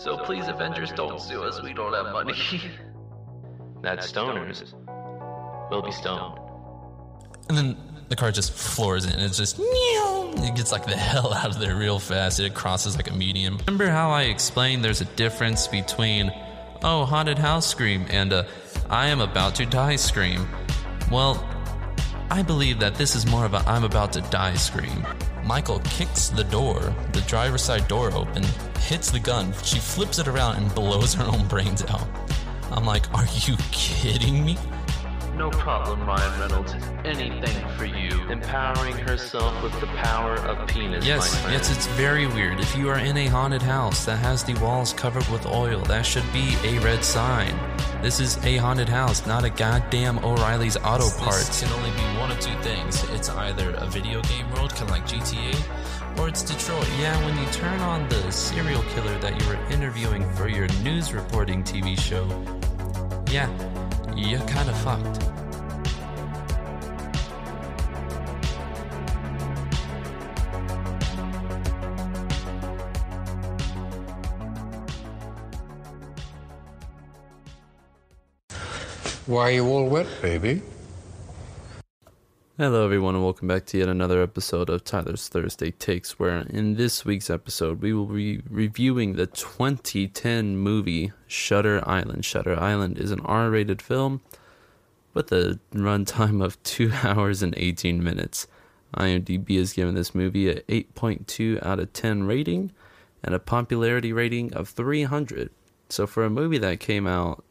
So please, Avengers, don't sue us. We don't have money. That's stoners. We'll be stoned. And then the car just floors it and it's just it gets like the hell out of there real fast. It crosses like a medium. Remember how I explained there's a difference between oh haunted house scream and a I am about to die scream? Well, I believe that this is more of a I'm about to die scream. Michael kicks the door, the driver's side door open, hits the gun. She flips it around and blows her own brains out. I'm like, are you kidding me? No problem, Ryan Reynolds. Anything for you. Empowering herself with the power of penis. Yes, my yes, it's very weird. If you are in a haunted house that has the walls covered with oil, that should be a red sign. This is a haunted house, not a goddamn O'Reilly's Auto Parts. This can only be one of two things. It's either a video game world, kind of like GTA, or it's Detroit. Yeah, when you turn on the serial killer that you were interviewing for your news reporting TV show, yeah, you're kind of fucked. Why are you all wet, baby? Hello, everyone, and welcome back to yet another episode of Tyler's Thursday Takes. Where in this week's episode, we will be reviewing the 2010 movie Shutter Island. Shutter Island is an R rated film with a runtime of 2 hours and 18 minutes. IMDb has given this movie a 8.2 out of 10 rating and a popularity rating of 300. So, for a movie that came out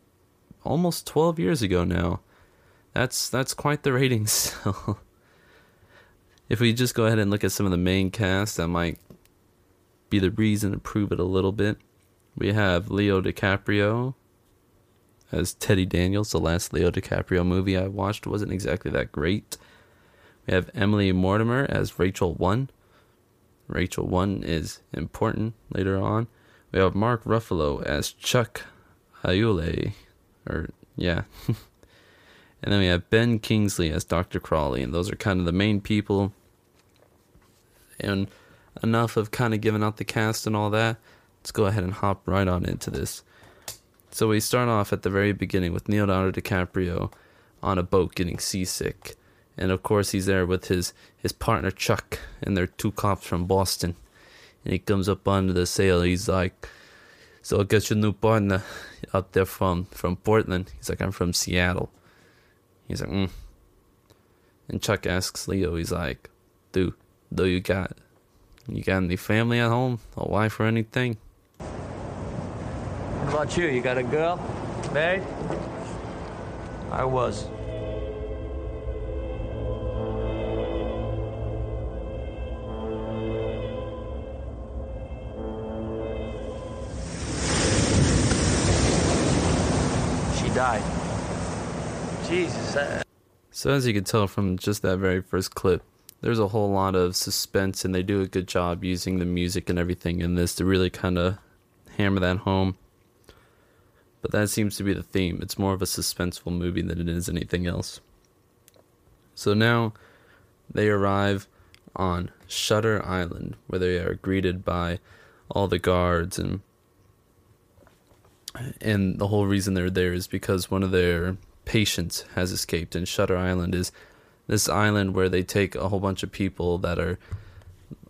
almost 12 years ago now, that's that's quite the rating still. if we just go ahead and look at some of the main cast, that might be the reason to prove it a little bit. We have Leo DiCaprio as Teddy Daniels. The last Leo DiCaprio movie I watched wasn't exactly that great. We have Emily Mortimer as Rachel One. Rachel One is important later on. We have Mark Ruffalo as Chuck Aule, or yeah. And then we have Ben Kingsley as Dr. Crawley, and those are kind of the main people. And enough of kind of giving out the cast and all that. Let's go ahead and hop right on into this. So we start off at the very beginning with Leonardo DiCaprio on a boat getting seasick. And of course he's there with his, his partner Chuck and they're two cops from Boston. And he comes up onto the sail, he's like So I guess your new partner out there from, from Portland. He's like, I'm from Seattle. He's like, mm. And Chuck asks Leo, he's like, dude, do you got, you got any family at home, a wife or anything? What about you? You got a girl? Married? I was. She died. Jesus. So as you can tell from just that very first clip, there's a whole lot of suspense, and they do a good job using the music and everything in this to really kind of hammer that home. But that seems to be the theme. It's more of a suspenseful movie than it is anything else. So now they arrive on Shutter Island, where they are greeted by all the guards and and the whole reason they're there is because one of their patients has escaped and Shutter Island is this island where they take a whole bunch of people that are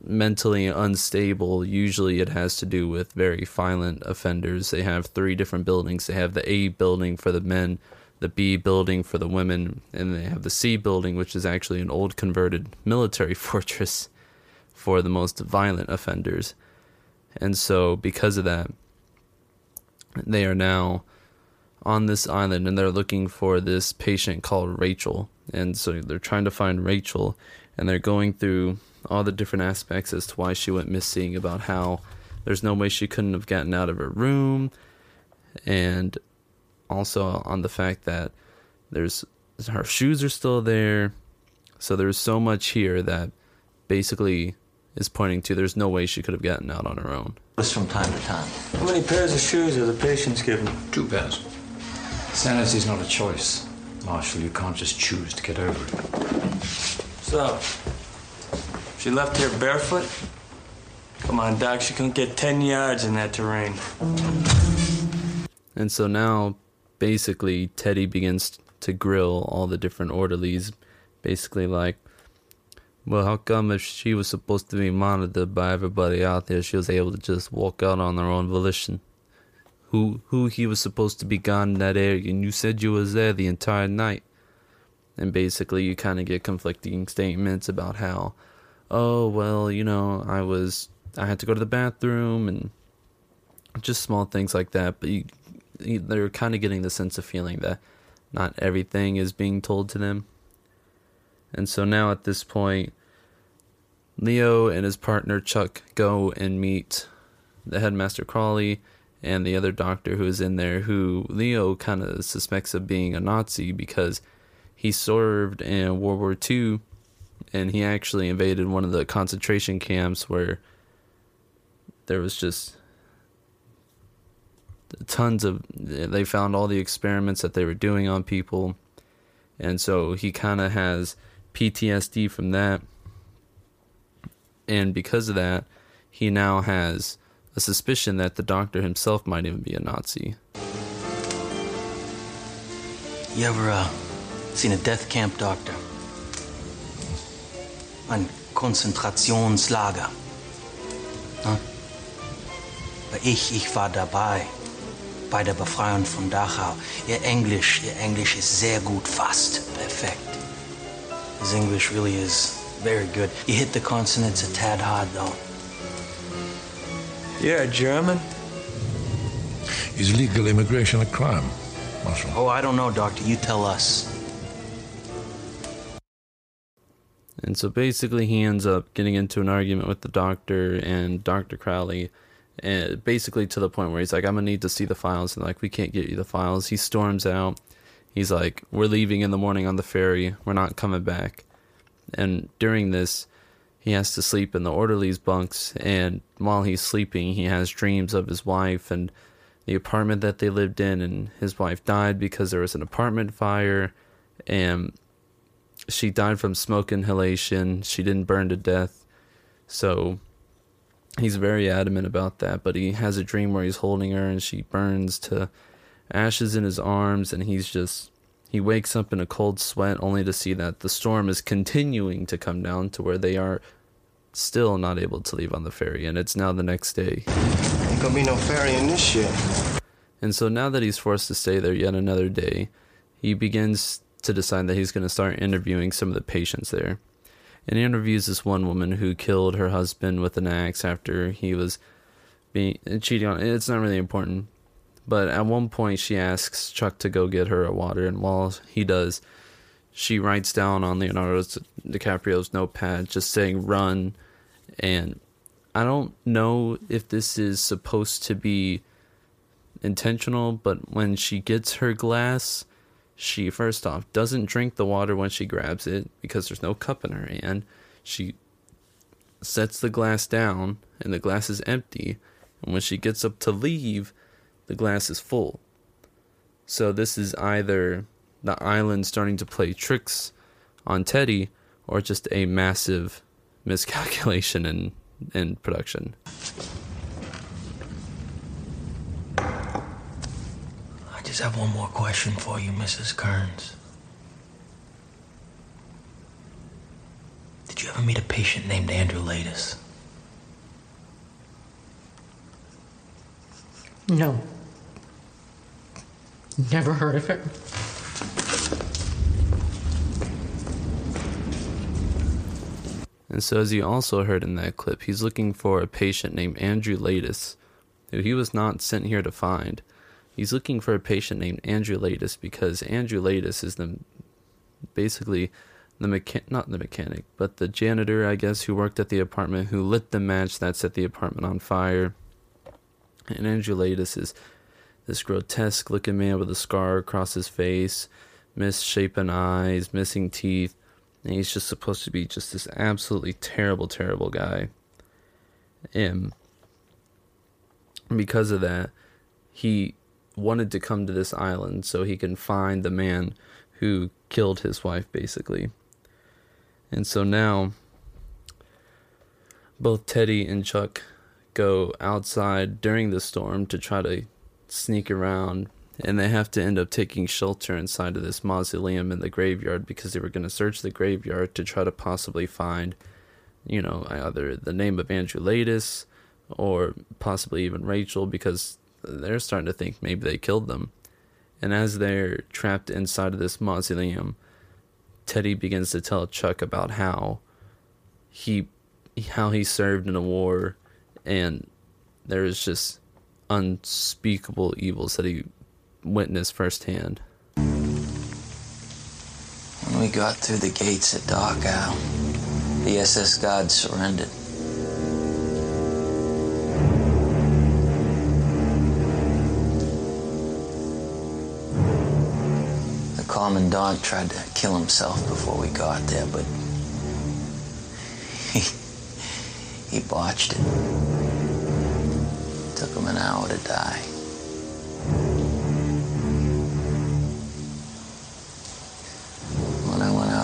mentally unstable. Usually it has to do with very violent offenders. They have three different buildings. They have the A building for the men, the B building for the women, and they have the C building, which is actually an old converted military fortress for the most violent offenders. And so, because of that, they are now on this island and they're looking for this patient called Rachel. And so they're trying to find Rachel and they're going through all the different aspects as to why she went missing, about how there's no way she couldn't have gotten out of her room, and also on the fact that there's her shoes are still there. So there's so much here that basically is pointing to there's no way she could have gotten out on her own. This from time to time. How many pairs of shoes are the patients given? Two pairs. Sanity's not a choice. Marshal, you can't just choose to get over it. So, she left here barefoot? Come on, Doc. She couldn't get 10 yards in that terrain. And so now, basically, Teddy begins to grill all the different orderlies. Basically, like, well, how come if she was supposed to be monitored by everybody out there, she was able to just walk out on her own volition? Who who he was supposed to be gone in that area, and you said you was there the entire night. And basically, you kind of get conflicting statements about how, oh well, you know, I was I had to go to the bathroom and just small things like that. But you, you they're kind of getting the sense of feeling that not everything is being told to them. And so now at this point, Leo and his partner Chuck go and meet the headmaster Crawley and the other doctor who is in there, who Leo kind of suspects of being a Nazi because he served in World War II and he actually invaded one of the concentration camps where there was just tons of they found all the experiments that they were doing on people. And so he kind of has PTSD from that. And because of that he now has a suspicion that the doctor himself might even be a Nazi. You ever uh, seen a death camp doctor? Ein Konzentrationslager. Huh? Ich, ich war dabei bei der Befreiung von Dachau. Ihr Englisch, ihr Englisch ist sehr gut, fast perfekt. His English really is very good. You hit the consonants a tad hard, though. You're a German? Is legal immigration a crime, Marshal? Oh, I don't know, Doctor. You tell us. And so basically, he ends up getting into an argument with the doctor and Dr. Crowley, and basically to the point where he's like, I'm gonna need to see the files. And like, we can't get you the files. He storms out. He's like, We're leaving in the morning on the ferry. We're not coming back. And during this, he has to sleep in the orderlies' bunks. And while he's sleeping, he has dreams of his wife and the apartment that they lived in. And his wife died because there was an apartment fire. And she died from smoke inhalation. She didn't burn to death. So he's very adamant about that. But he has a dream where he's holding her and she burns to ashes in his arms. And he's just, he wakes up in a cold sweat only to see that the storm is continuing to come down to where they are still not able to leave on the ferry. And it's now the next day. Ain't gonna be no ferry in this shit. And so now that he's forced to stay there yet another day, he begins to decide that he's going to start interviewing some of the patients there. And he interviews this one woman who killed her husband with an axe after he was being uh, cheating on. It's not really important, but at one point she asks Chuck to go get her a water, and while he does, she writes down on Leonardo DiCaprio's notepad just saying "run," and I don't know if this is supposed to be intentional, but when she gets her glass, she first off doesn't drink the water when she grabs it because there's no cup in her hand. She sets the glass down and the glass is empty, and when she gets up to leave, the glass is full. So this is either the island starting to play tricks on Teddy or just a massive miscalculation in in production. I just have one more question for you, Mrs. Kearns. Did you ever meet a patient named Andrew Laeddis? No. Never heard of it. And so, as you also heard in that clip, he's looking for a patient named Andrew Laeddis, who he was not sent here to find. He's looking for a patient named Andrew Laeddis because Andrew Laeddis is the basically the mechan- not the mechanic, but the janitor, I guess, who worked at the apartment, who lit the match that set the apartment on fire. And Andrew Laeddis is this grotesque looking man with a scar across his face, misshapen eyes, missing teeth, and he's just supposed to be just this absolutely terrible, terrible guy. And because of that, he wanted to come to this island so he can find the man who killed his wife, basically. And so now, both Teddy and Chuck go outside during the storm to try to sneak around and they have to end up taking shelter inside of this mausoleum in the graveyard because they were going to search the graveyard to try to possibly find you know either the name of Andrew Laeddis or possibly even Rachel because they're starting to think maybe they killed them. And as they're trapped inside of this mausoleum Teddy begins to tell Chuck about how he how he served in a war and there is just unspeakable evils that he witnessed firsthand. When we got through the gates at Dachau, the SS God surrendered. The commandant tried to kill himself before we got there, but he, he botched it. Took him an hour to die.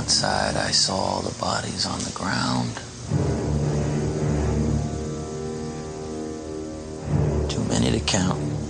Outside, I saw all the bodies on the ground. Too many to count.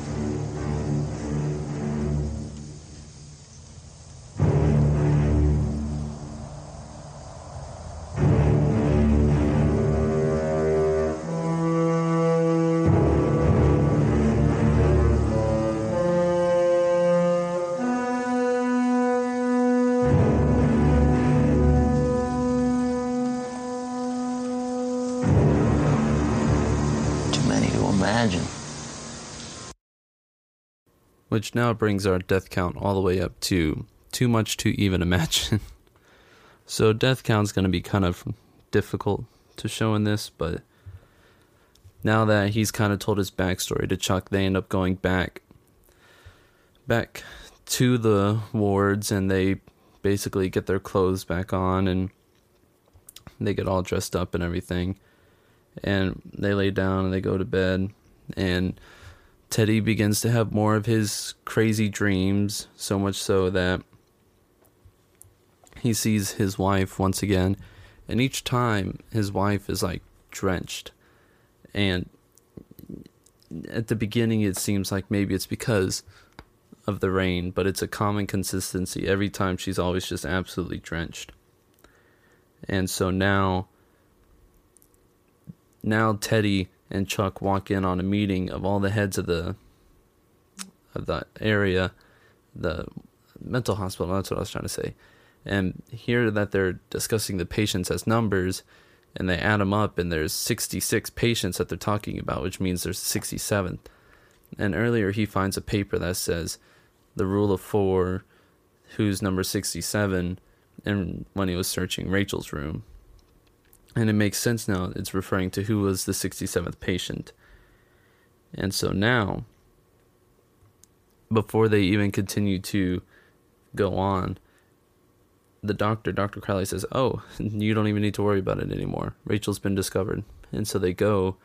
Which now brings our death count all the way up to too much to even imagine. so death count's going to be kind of difficult to show in this, but now that he's kind of told his backstory to Chuck, they end up going back back to the wards and they basically get their clothes back on and they get all dressed up and everything and they lay down and they go to bed and Teddy begins to have more of his crazy dreams so much so that he sees his wife once again and each time his wife is like drenched. And at the beginning it seems like maybe it's because of the rain but it's a common consistency. Every time she's always just absolutely drenched. And so now now Teddy and Chuck walk in on a meeting of all the heads of the of the area, the mental hospital. That's what I was trying to say. And hear that they're discussing the patients as numbers, and they add them up, and there's 66 patients that they're talking about, which means there's 67. And earlier he finds a paper that says the rule of four, who's number 67, and when he was searching Rachel's room. And it makes sense now. It's referring to who was the 67th patient. And so now, before they even continue to go on, the doctor, Dr. Crowley, says, Oh, you don't even need to worry about it anymore. Rachel's been discovered. And so they go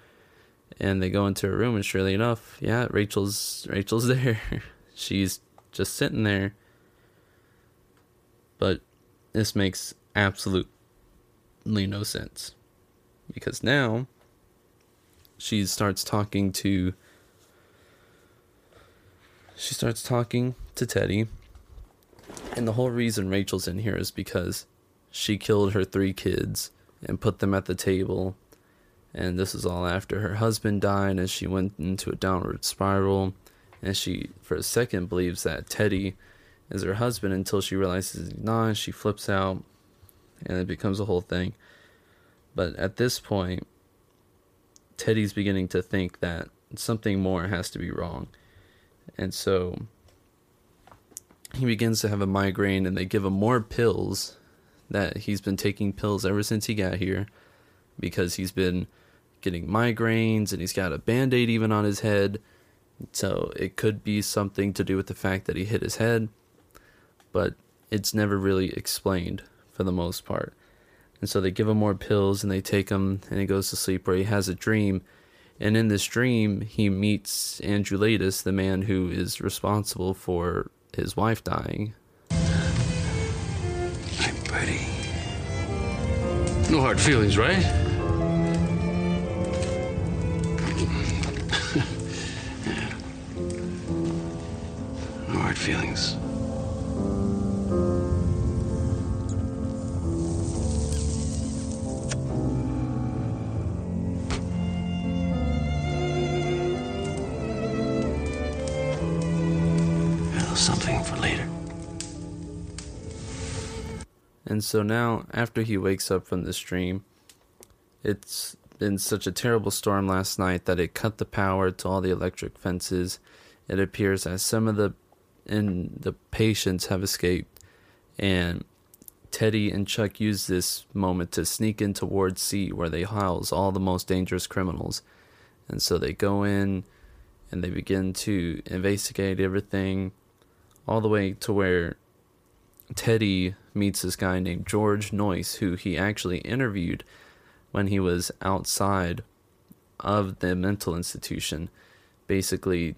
and they go into her room and surely enough, yeah, Rachel's Rachel's there. She's just sitting there. But this makes absolute no sense. Because now she starts talking to she starts talking to Teddy. And the whole reason Rachel's in here is because she killed her three kids and put them at the table. And this is all after her husband died and she went into a downward spiral. And she for a second believes that Teddy is her husband until she realizes he's not. She flips out and it becomes a whole thing. But at this point, Teddy's beginning to think that something more has to be wrong. And so he begins to have a migraine, and they give him more pills that he's been taking pills ever since he got here because he's been getting migraines and he's got a band aid even on his head. So it could be something to do with the fact that he hit his head, but it's never really explained for the most part. And so they give him more pills and they take him and he goes to sleep where he has a dream. And in this dream, he meets Andrew Laeddis, the man who is responsible for his wife dying. I'm pretty. No hard feelings, right? no hard feelings. So now, after he wakes up from this dream, it's been such a terrible storm last night that it cut the power to all the electric fences. It appears that some of the and the patients have escaped, and Teddy and Chuck use this moment to sneak into Ward C, where they house all the most dangerous criminals. And so they go in and they begin to investigate everything, all the way to where Teddy meets this guy named George Noyce, who he actually interviewed when he was outside of the mental institution. Basically,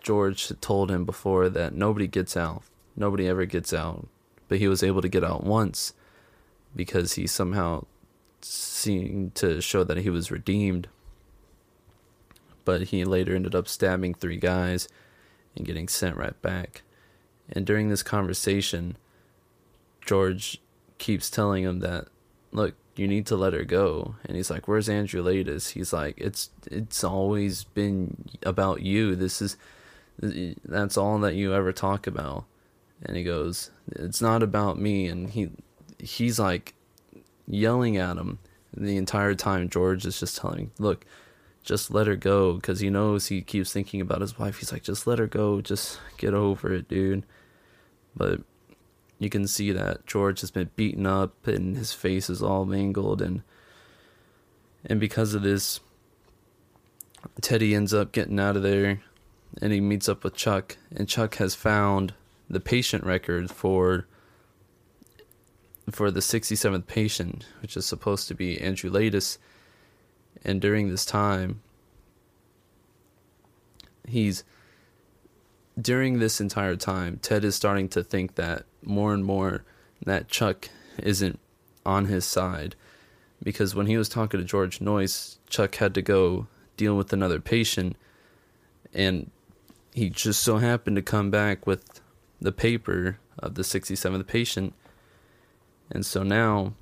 George told him before that nobody gets out. Nobody ever gets out. But he was able to get out once because he somehow seemed to show that he was redeemed. But he later ended up stabbing three guys and getting sent right back. And during this conversation, George keeps telling him that, look, you need to let her go. And he's like, where's Andrew Laeddis? He's like, it's it's always been about you. This is that's all that you ever talk about. And he goes, it's not about me. And he he's like yelling at him the entire time. George is just telling, look, just let her go because he knows he keeps thinking about his wife. He's like, just let her go. Just get over it, dude. But you can see that George has been beaten up and his face is all mangled and and because of this Teddy ends up getting out of there and he meets up with Chuck and Chuck has found the patient record for for the 67th patient which is supposed to be Andrew Laeddis and during this time he's during this entire time, Ted is starting to think that more and more that Chuck isn't on his side. Because when he was talking to George Noyce, Chuck had to go deal with another patient, and he just so happened to come back with the paper of the 67th patient. And so now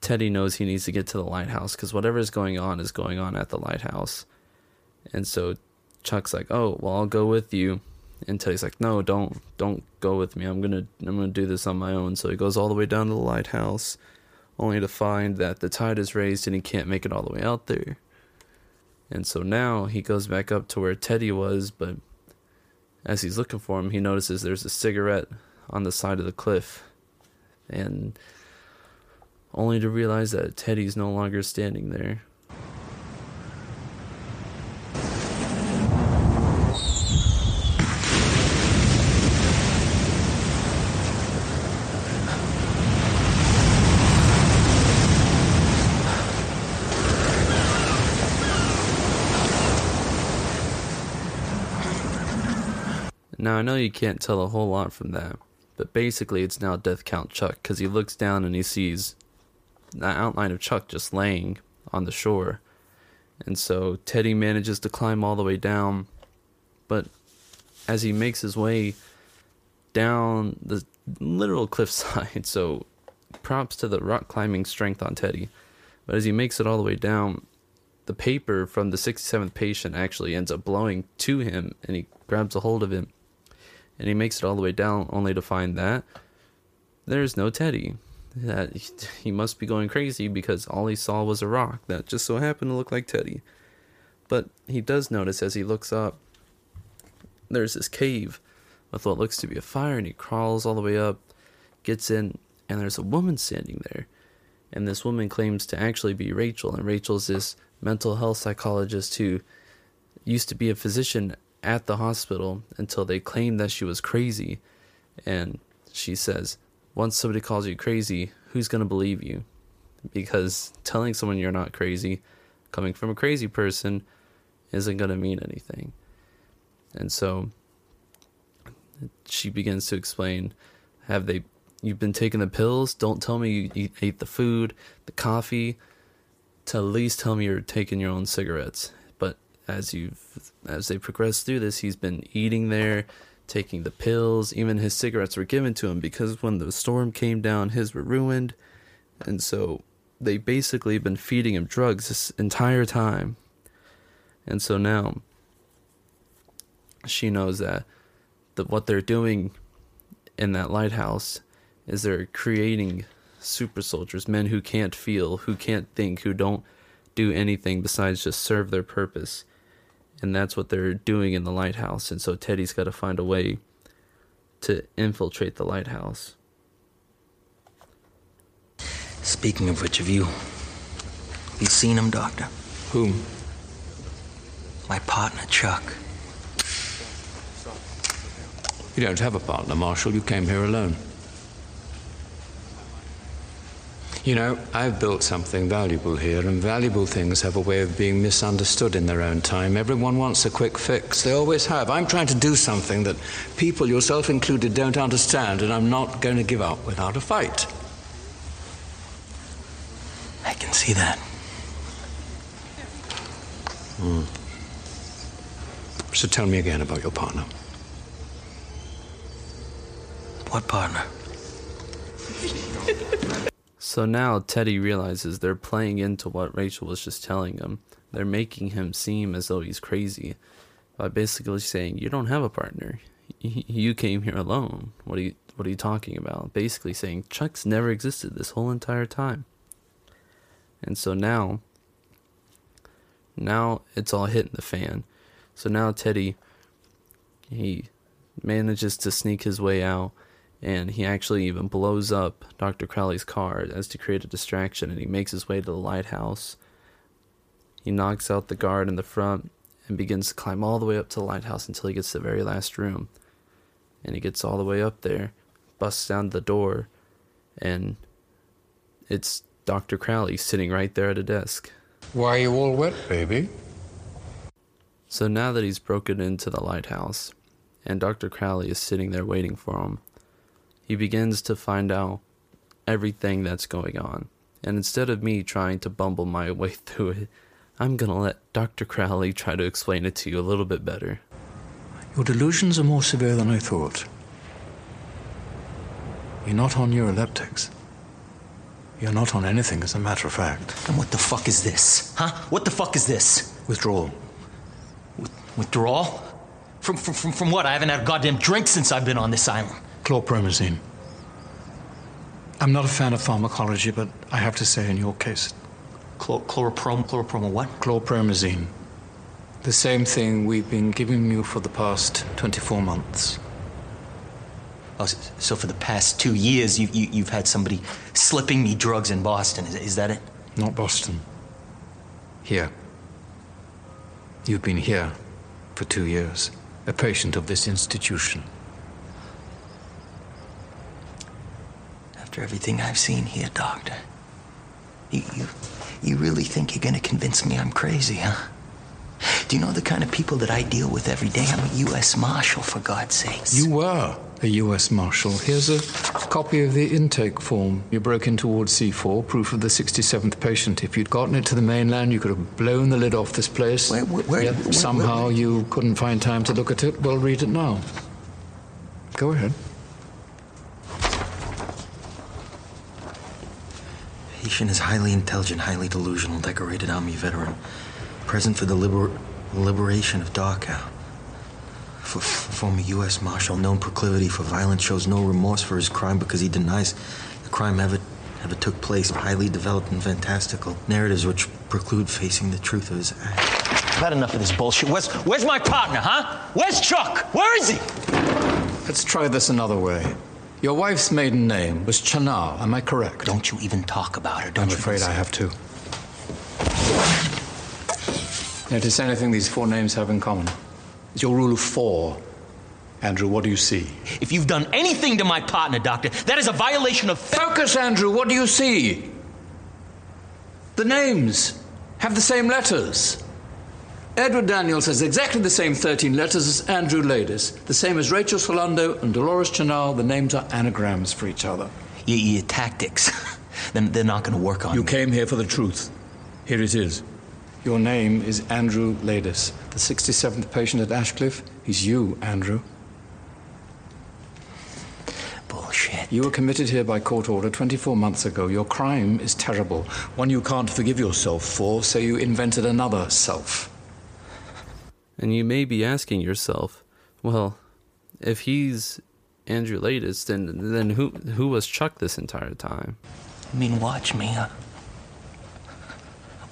Teddy knows he needs to get to the lighthouse because whatever is going on is going on at the lighthouse. And so Chuck's like, "Oh, well, I'll go with you," and Teddy's like, "No, don't, don't go with me. I'm gonna, I'm gonna do this on my own." So he goes all the way down to the lighthouse, only to find that the tide is raised and he can't make it all the way out there. And so now he goes back up to where Teddy was, but as he's looking for him, he notices there's a cigarette on the side of the cliff, and only to realize that Teddy's no longer standing there. Now, I know you can't tell a whole lot from that, but basically it's now Death Count Chuck because he looks down and he sees the outline of Chuck just laying on the shore. And so Teddy manages to climb all the way down, but as he makes his way down the literal cliffside, so props to the rock climbing strength on Teddy. But as he makes it all the way down, the paper from the 67th patient actually ends up blowing to him and he grabs a hold of him and he makes it all the way down only to find that there's no Teddy. That he must be going crazy because all he saw was a rock that just so happened to look like Teddy. But he does notice as he looks up, there's this cave with what looks to be a fire, and he crawls all the way up, gets in, and there's a woman standing there. And this woman claims to actually be Rachel, and Rachel's this mental health psychologist who used to be a physician at the hospital until they claimed that she was crazy. And she says, once somebody calls you crazy, who's going to believe you? Because telling someone you're not crazy, coming from a crazy person, isn't going to mean anything. And so she begins to explain have they you've been taking the pills don't tell me you, you ate the food the coffee to at least tell me you're taking your own cigarettes as you've as they progress through this he's been eating there taking the pills. Even his cigarettes were given to him because when the storm came down, his were ruined. And so they basically been feeding him drugs this entire time. And so now she knows that the, what they're doing in that lighthouse is they're creating super soldiers, men who can't feel, who can't think, who don't do anything besides just serve their purpose. And that's what they're doing in the lighthouse. And so Teddy's got to find a way to infiltrate the lighthouse. Speaking of which, have you. You seen him, Doctor? Whom? My partner, Chuck. You don't have a partner, Marshal. You came here alone. You know, I've built something valuable here, and valuable things have a way of being misunderstood in their own time. Everyone wants a quick fix. They always have. I'm trying to do something that people, yourself included, don't understand, and I'm not going to give up without a fight. I can see that. Hmm. So tell me again about your partner. What partner? So now Teddy realizes they're playing into what Rachel was just telling him. They're making him seem as though he's crazy by basically saying, "You don't have a partner. You came here alone. What are you What are you talking about?" Basically saying Chuck's never existed this whole entire time. And so now, now it's all hitting the fan. So now Teddy, he manages to sneak his way out and he actually even blows up Dr. Crowley's car as to create a distraction and he makes his way to the lighthouse. He knocks out the guard in the front and begins to climb all the way up to the lighthouse until he gets to the very last room. And he gets all the way up there, busts down the door, and it's Dr. Crowley sitting right there at a desk. Why are you all wet, baby? So now that he's broken into the lighthouse and Dr. Crowley is sitting there waiting for him, he begins to find out everything that's going on. And instead of me trying to bumble my way through it, I'm gonna let Dr. Crowley try to explain it to you a little bit better. Your delusions are more severe than I thought. You're not on neuroleptics. You're not on anything, as a matter of fact. And what the fuck is this? Huh? What the fuck is this? Withdrawal. Withdrawal? From, from, from, from what? I haven't had a goddamn drink since I've been on this island. Chlorpromazine. I'm not a fan of pharmacology, but I have to say, in your case, Chlor, chloroprom, chloroprom, what? chlorpromazine. The same thing we've been giving you for the past 24 months. Oh, so for the past two years, you, you, you've had somebody slipping me drugs in Boston. Is, is that it? Not Boston. Here. You've been here for two years, a patient of this institution. After everything I've seen here, Doctor, you, you, you really think you're gonna convince me I'm crazy, huh? Do you know the kind of people that I deal with every day? I'm a U.S. Marshal, for God's sakes. You were a U.S. Marshal. Here's a copy of the intake form. You broke in towards C4, proof of the 67th patient. If you'd gotten it to the mainland, you could have blown the lid off this place. Where- where- where- Yet where- somehow you couldn't find time to look at it. Well, read it now. Go ahead. Patient is highly intelligent, highly delusional, decorated Army veteran. Present for the liber- liberation of Dachau. F- f- former U.S. Marshal, known proclivity for violence, shows no remorse for his crime because he denies the crime ever ever took place. Highly developed and fantastical narratives which preclude facing the truth of his act. I've had enough of this bullshit. Where's, where's my partner, huh? Where's Chuck? Where is he? Let's try this another way. Your wife's maiden name was Chanal, am I correct? Don't you even talk about her, don't I'm you? afraid I have to. Notice anything these four names have in common? It's your rule of four. Andrew, what do you see? If you've done anything to my partner, Doctor, that is a violation of. Focus, Andrew. What do you see? The names have the same letters. Edward Daniels has exactly the same 13 letters as Andrew Laeddis, the same as Rachel Solando and Dolores Chanal. The names are anagrams for each other. Your, your tactics, then they're not going to work on You You came here for the truth. Here it is. Your name is Andrew Laeddis, the 67th patient at Ashecliffe. He's you, Andrew. Bullshit. You were committed here by court order 24 months ago. Your crime is terrible, one you can't forgive yourself for, so you invented another self. And you may be asking yourself, well, if he's Andrew Laeddis, then then who who was Chuck this entire time? I mean, watch me, huh?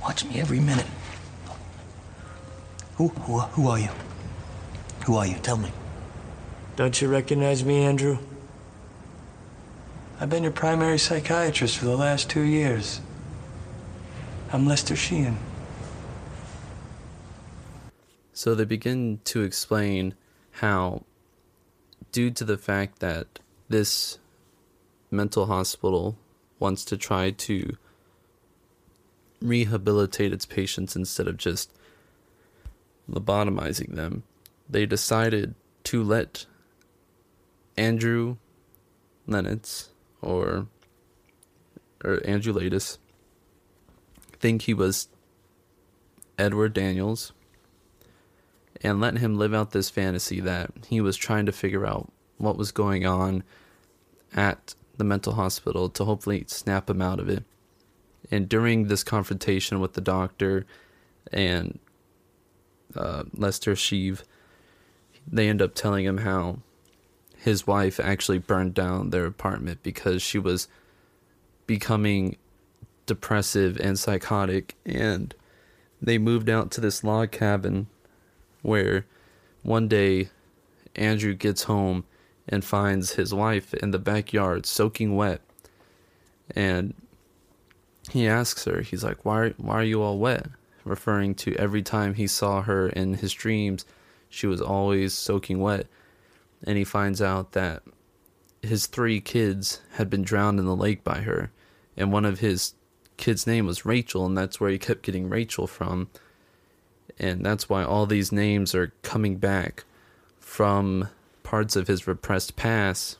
Watch me every minute. Who, who, who are you? Who are you? Tell me. Don't you recognize me, Andrew? I've been your primary psychiatrist for the last two years. I'm Lester Sheehan. So they begin to explain how, due to the fact that this mental hospital wants to try to rehabilitate its patients instead of just lobotomizing them, they decided to let Andrew Lenitz or or Andrew Laeddis think he was Edward Daniels and let him live out this fantasy that he was trying to figure out what was going on at the mental hospital to hopefully snap him out of it. And during this confrontation with the doctor and uh, Lester Sheev, they end up telling him how his wife actually burned down their apartment because she was becoming depressive and psychotic and they moved out to this log cabin where one day Andrew gets home and finds his wife in the backyard soaking wet. And he asks her he's like why why are you all wet? referring to every time he saw her in his dreams she was always soaking wet. And he finds out that his three kids had been drowned in the lake by her. And one of his kids name was Rachel and that's where he kept getting Rachel from and that's why all these names are coming back from parts of his repressed past.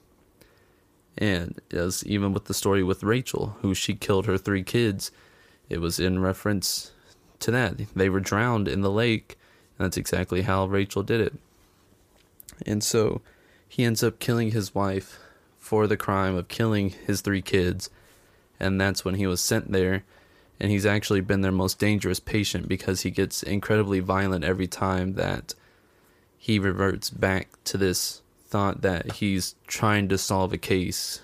And as even with the story with Rachel who she killed her three kids it was in reference to that. They were drowned in the lake and that's exactly how Rachel did it. And so he ends up killing his wife for the crime of killing his three kids and that's when he was sent there and he's actually been their most dangerous patient because he gets incredibly violent every time that he reverts back to this thought that he's trying to solve a case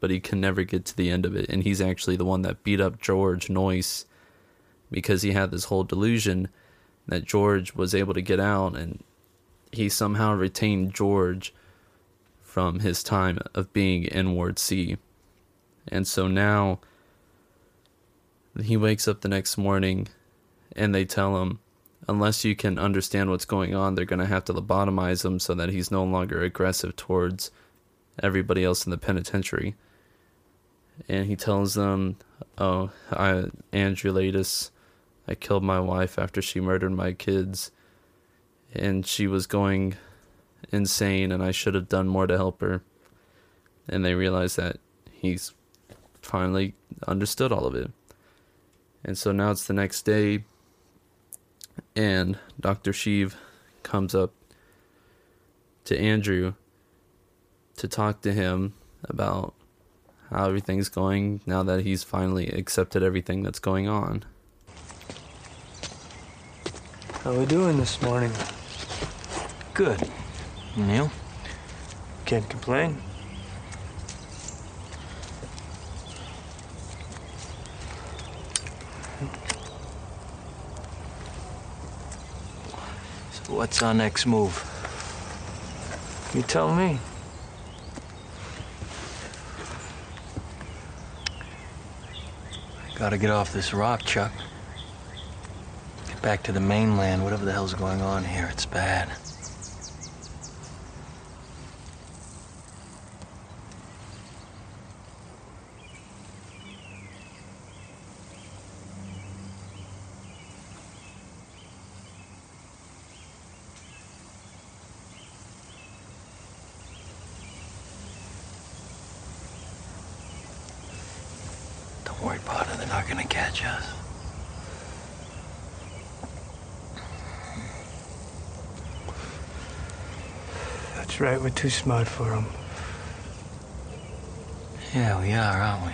but he can never get to the end of it and he's actually the one that beat up George Noyce because he had this whole delusion that George was able to get out and he somehow retained George from his time of being in Ward C. And so now he wakes up the next morning and they tell him, unless you can understand what's going on, they're going to have to lobotomize him so that he's no longer aggressive towards everybody else in the penitentiary. And he tells them, Oh, I, Andrew Laeddis, I killed my wife after she murdered my kids. And she was going insane, and I should have done more to help her. And they realize that he's finally understood all of it. And so now it's the next day, and Dr. Sheev comes up to Andrew to talk to him about how everything's going now that he's finally accepted everything that's going on. How we doing this morning? Good. Neil? Can't complain. What's our next move? You tell me. Gotta get off this rock, Chuck. Get back to the mainland, whatever the hell's going on here. It's bad. Don't worry about it. They're not gonna catch us. That's right, we're too smart for them. Yeah, we are, aren't we?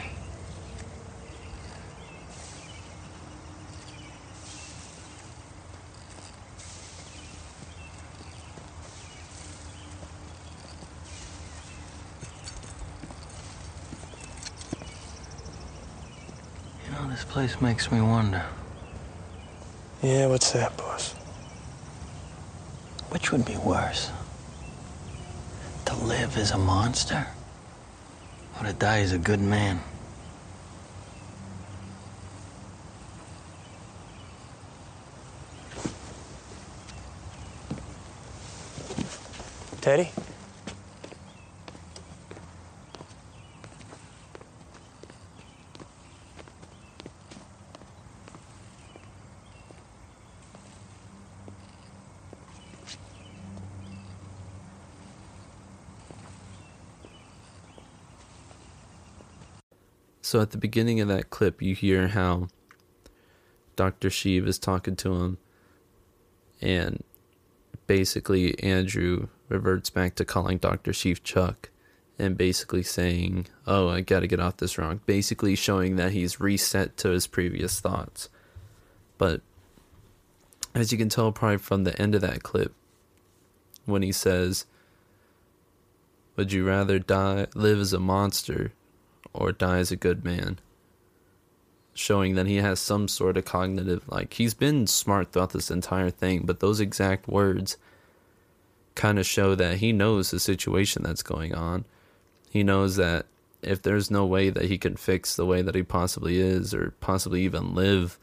You know, this place makes me wonder. Yeah, what's that, boss? Which would be worse? Live as a monster? Or to die as a good man? Teddy? So at the beginning of that clip, you hear how Dr. Sheev is talking to him, and basically Andrew reverts back to calling Dr. Sheev Chuck and basically saying, Oh, I gotta get off this wrong. Basically showing that he's reset to his previous thoughts. But as you can tell probably from the end of that clip, when he says, Would you rather die live as a monster or die as a good man? Showing that he has some sort of cognitive like he's been smart throughout this entire thing, but those exact words kind of show that he knows the situation that's going on. He knows that if there's no way that he can fix the way that he possibly is, or possibly even live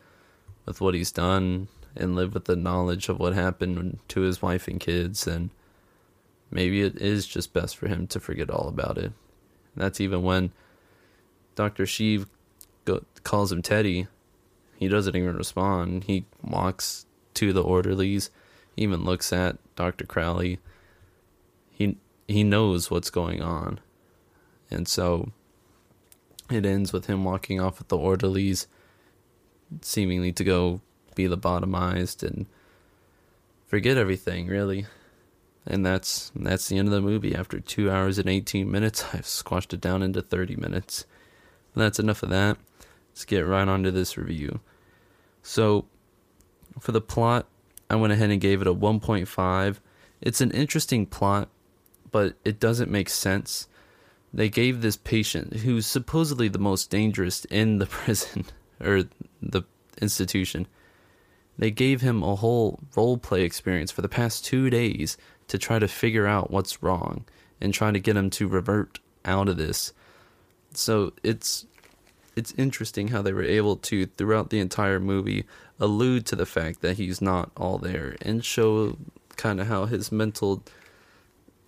with what he's done and live with the knowledge of what happened to his wife and kids, then maybe it is just best for him to forget all about it. And that's even when Dr. Sheev go, calls him Teddy. He doesn't even respond. He walks to the orderlies, even looks at Dr. Crowley. He he knows what's going on. And so it ends with him walking off with the orderlies, seemingly to go be lobotomized and forget everything, really. And that's that's the end of the movie. After two hours and eighteen minutes, I've squashed it down into thirty minutes. That's enough of that. Let's get right on to this review. So, for the plot, I went ahead and gave it a 1.5. It's an interesting plot, but it doesn't make sense. They gave this patient, who's supposedly the most dangerous in the prison or the institution, they gave him a whole role play experience for the past two days to try to figure out what's wrong and try to get him to revert out of this. So it's it's interesting how they were able to throughout the entire movie allude to the fact that he's not all there and show kind of how his mental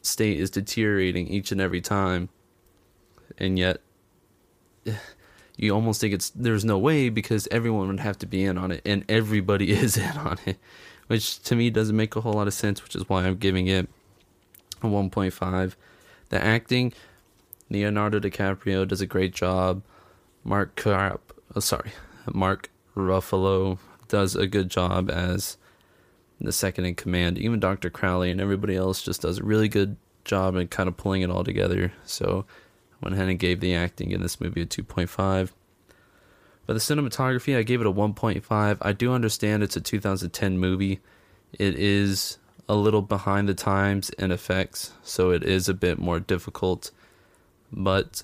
state is deteriorating each and every time. And yet you almost think it's there's no way because everyone would have to be in on it and everybody is in on it which to me doesn't make a whole lot of sense which is why i'm giving it a 1.5 the acting leonardo dicaprio does a great job mark Carp, oh, sorry mark ruffalo does a good job as the second in command even dr crowley and everybody else just does a really good job in kind of pulling it all together so I went ahead and gave the acting in this movie a 2.5. But the cinematography, I gave it a 1.5. I do understand it's a 2010 movie. It is a little behind the times in effects, so it is a bit more difficult. But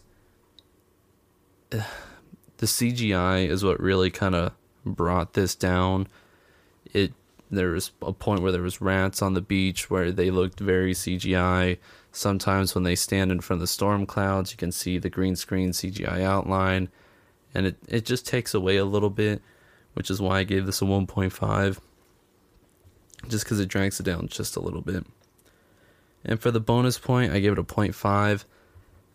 the CGI is what really kind of brought this down. It there was a point where there was rats on the beach where they looked very CGI. Sometimes when they stand in front of the storm clouds, you can see the green screen CGI outline, and it it just takes away a little bit, which is why I gave this a 1.5. Just because it drags it down just a little bit. And for the bonus point, I gave it a 0.5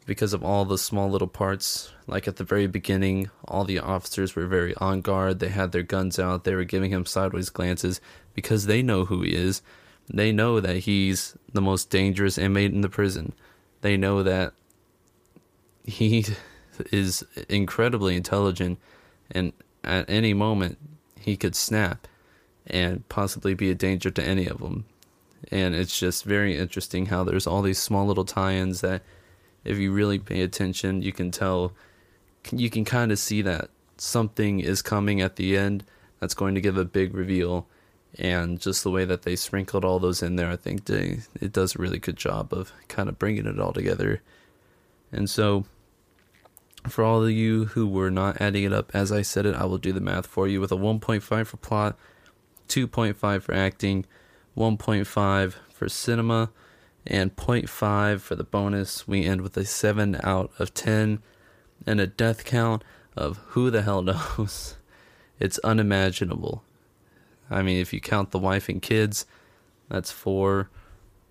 because of all the small little parts. Like at the very beginning, all the officers were very on guard. They had their guns out. They were giving him sideways glances because they know who he is. They know that he's the most dangerous inmate in the prison. They know that he is incredibly intelligent and at any moment he could snap and possibly be a danger to any of them. And it's just very interesting how there's all these small little tie ins that if you really pay attention, you can tell, you can kind of see that something is coming at the end that's going to give a big reveal. And just the way that they sprinkled all those in there, I think they, it does a really good job of kind of bringing it all together. And so, for all of you who were not adding it up as I said it, I will do the math for you with a 1.5 for plot, 2.5 for acting, 1.5 for cinema, and 0.5 for the bonus. We end with a 7 out of 10 and a death count of who the hell knows. It's unimaginable. I mean, if you count the wife and kids, that's four.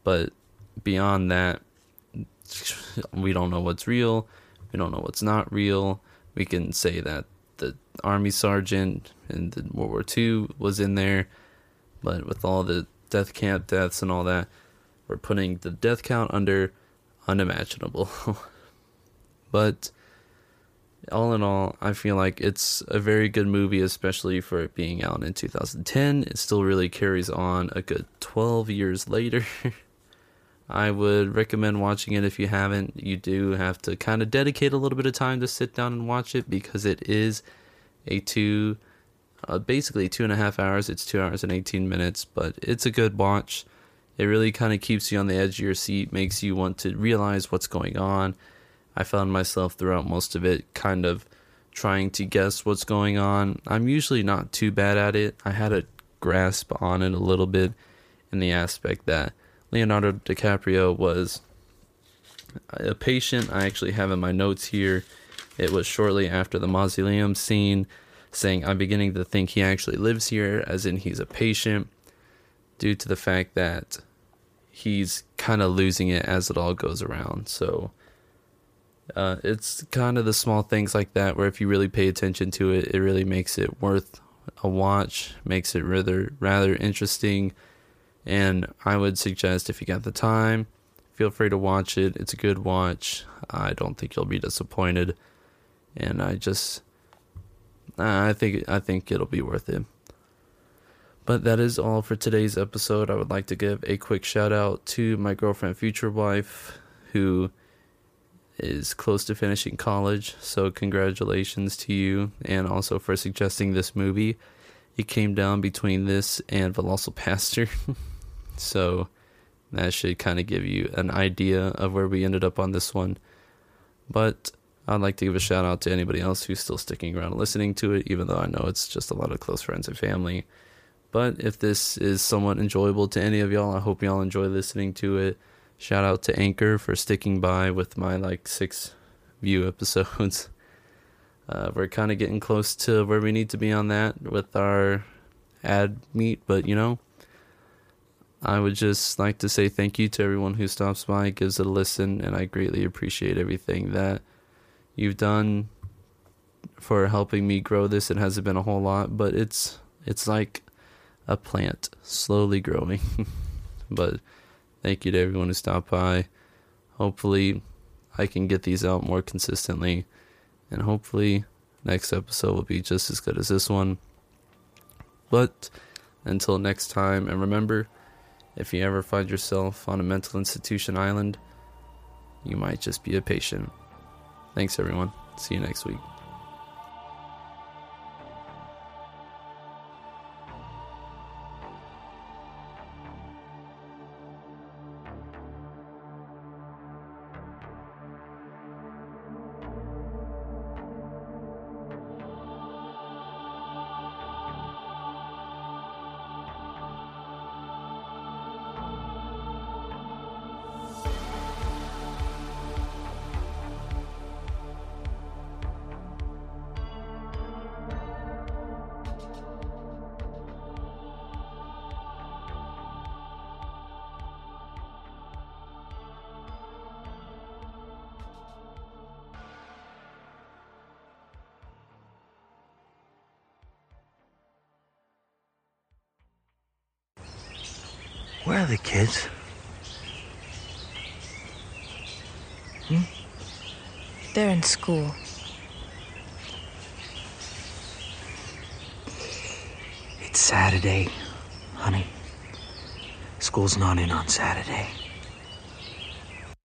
But beyond that, we don't know what's real. We don't know what's not real. We can say that the army sergeant in the World War II was in there, but with all the death camp deaths and all that, we're putting the death count under unimaginable. but all in all, I feel like it's a very good movie, especially for it being out in 2010. It still really carries on a good 12 years later. I would recommend watching it if you haven't. You do have to kind of dedicate a little bit of time to sit down and watch it because it is a two, uh, basically two and a half hours. It's two hours and 18 minutes, but it's a good watch. It really kind of keeps you on the edge of your seat, makes you want to realize what's going on I found myself throughout most of it kind of trying to guess what's going on. I'm usually not too bad at it. I had a grasp on it a little bit in the aspect that Leonardo DiCaprio was a patient. I actually have in my notes here. It was shortly after the mausoleum scene saying, I'm beginning to think he actually lives here, as in he's a patient, due to the fact that he's kind of losing it as it all goes around. So uh, it's kind of the small things like that where if you really pay attention to it, it really makes it worth a watch, makes it rather rather interesting. And I would suggest if you got the time, feel free to watch it. It's a good watch. I don't think you'll be disappointed, and I just I think I think it'll be worth it. But that is all for today's episode. I would like to give a quick shout out to my girlfriend, future wife, who is close to finishing college, so congratulations to you, and also for suggesting this movie. It came down between this and VelociPastor, so that should kind of give you an idea of where we ended up on this one. But I'd like to give a shout out to anybody else who's still sticking around listening to it, even though I know it's just a lot of close friends and family. But if this is somewhat enjoyable to any of y'all, I hope y'all enjoy listening to it. Shout out to Anchor for sticking by with my like six view episodes. Uh, we're kind of getting close to where we need to be on that with our ad meet, but you know, I would just like to say thank you to everyone who stops by, gives it a listen, and I greatly appreciate everything that you've done for helping me grow this. It hasn't been a whole lot, but it's it's like a plant slowly growing. but Thank you to everyone who stopped by. Hopefully, I can get these out more consistently, and hopefully, next episode will be just as good as this one. But until next time, and remember, if you ever find yourself on a mental institution island, you might just be a patient. Thanks, everyone. See you next week. School's not in on Saturday.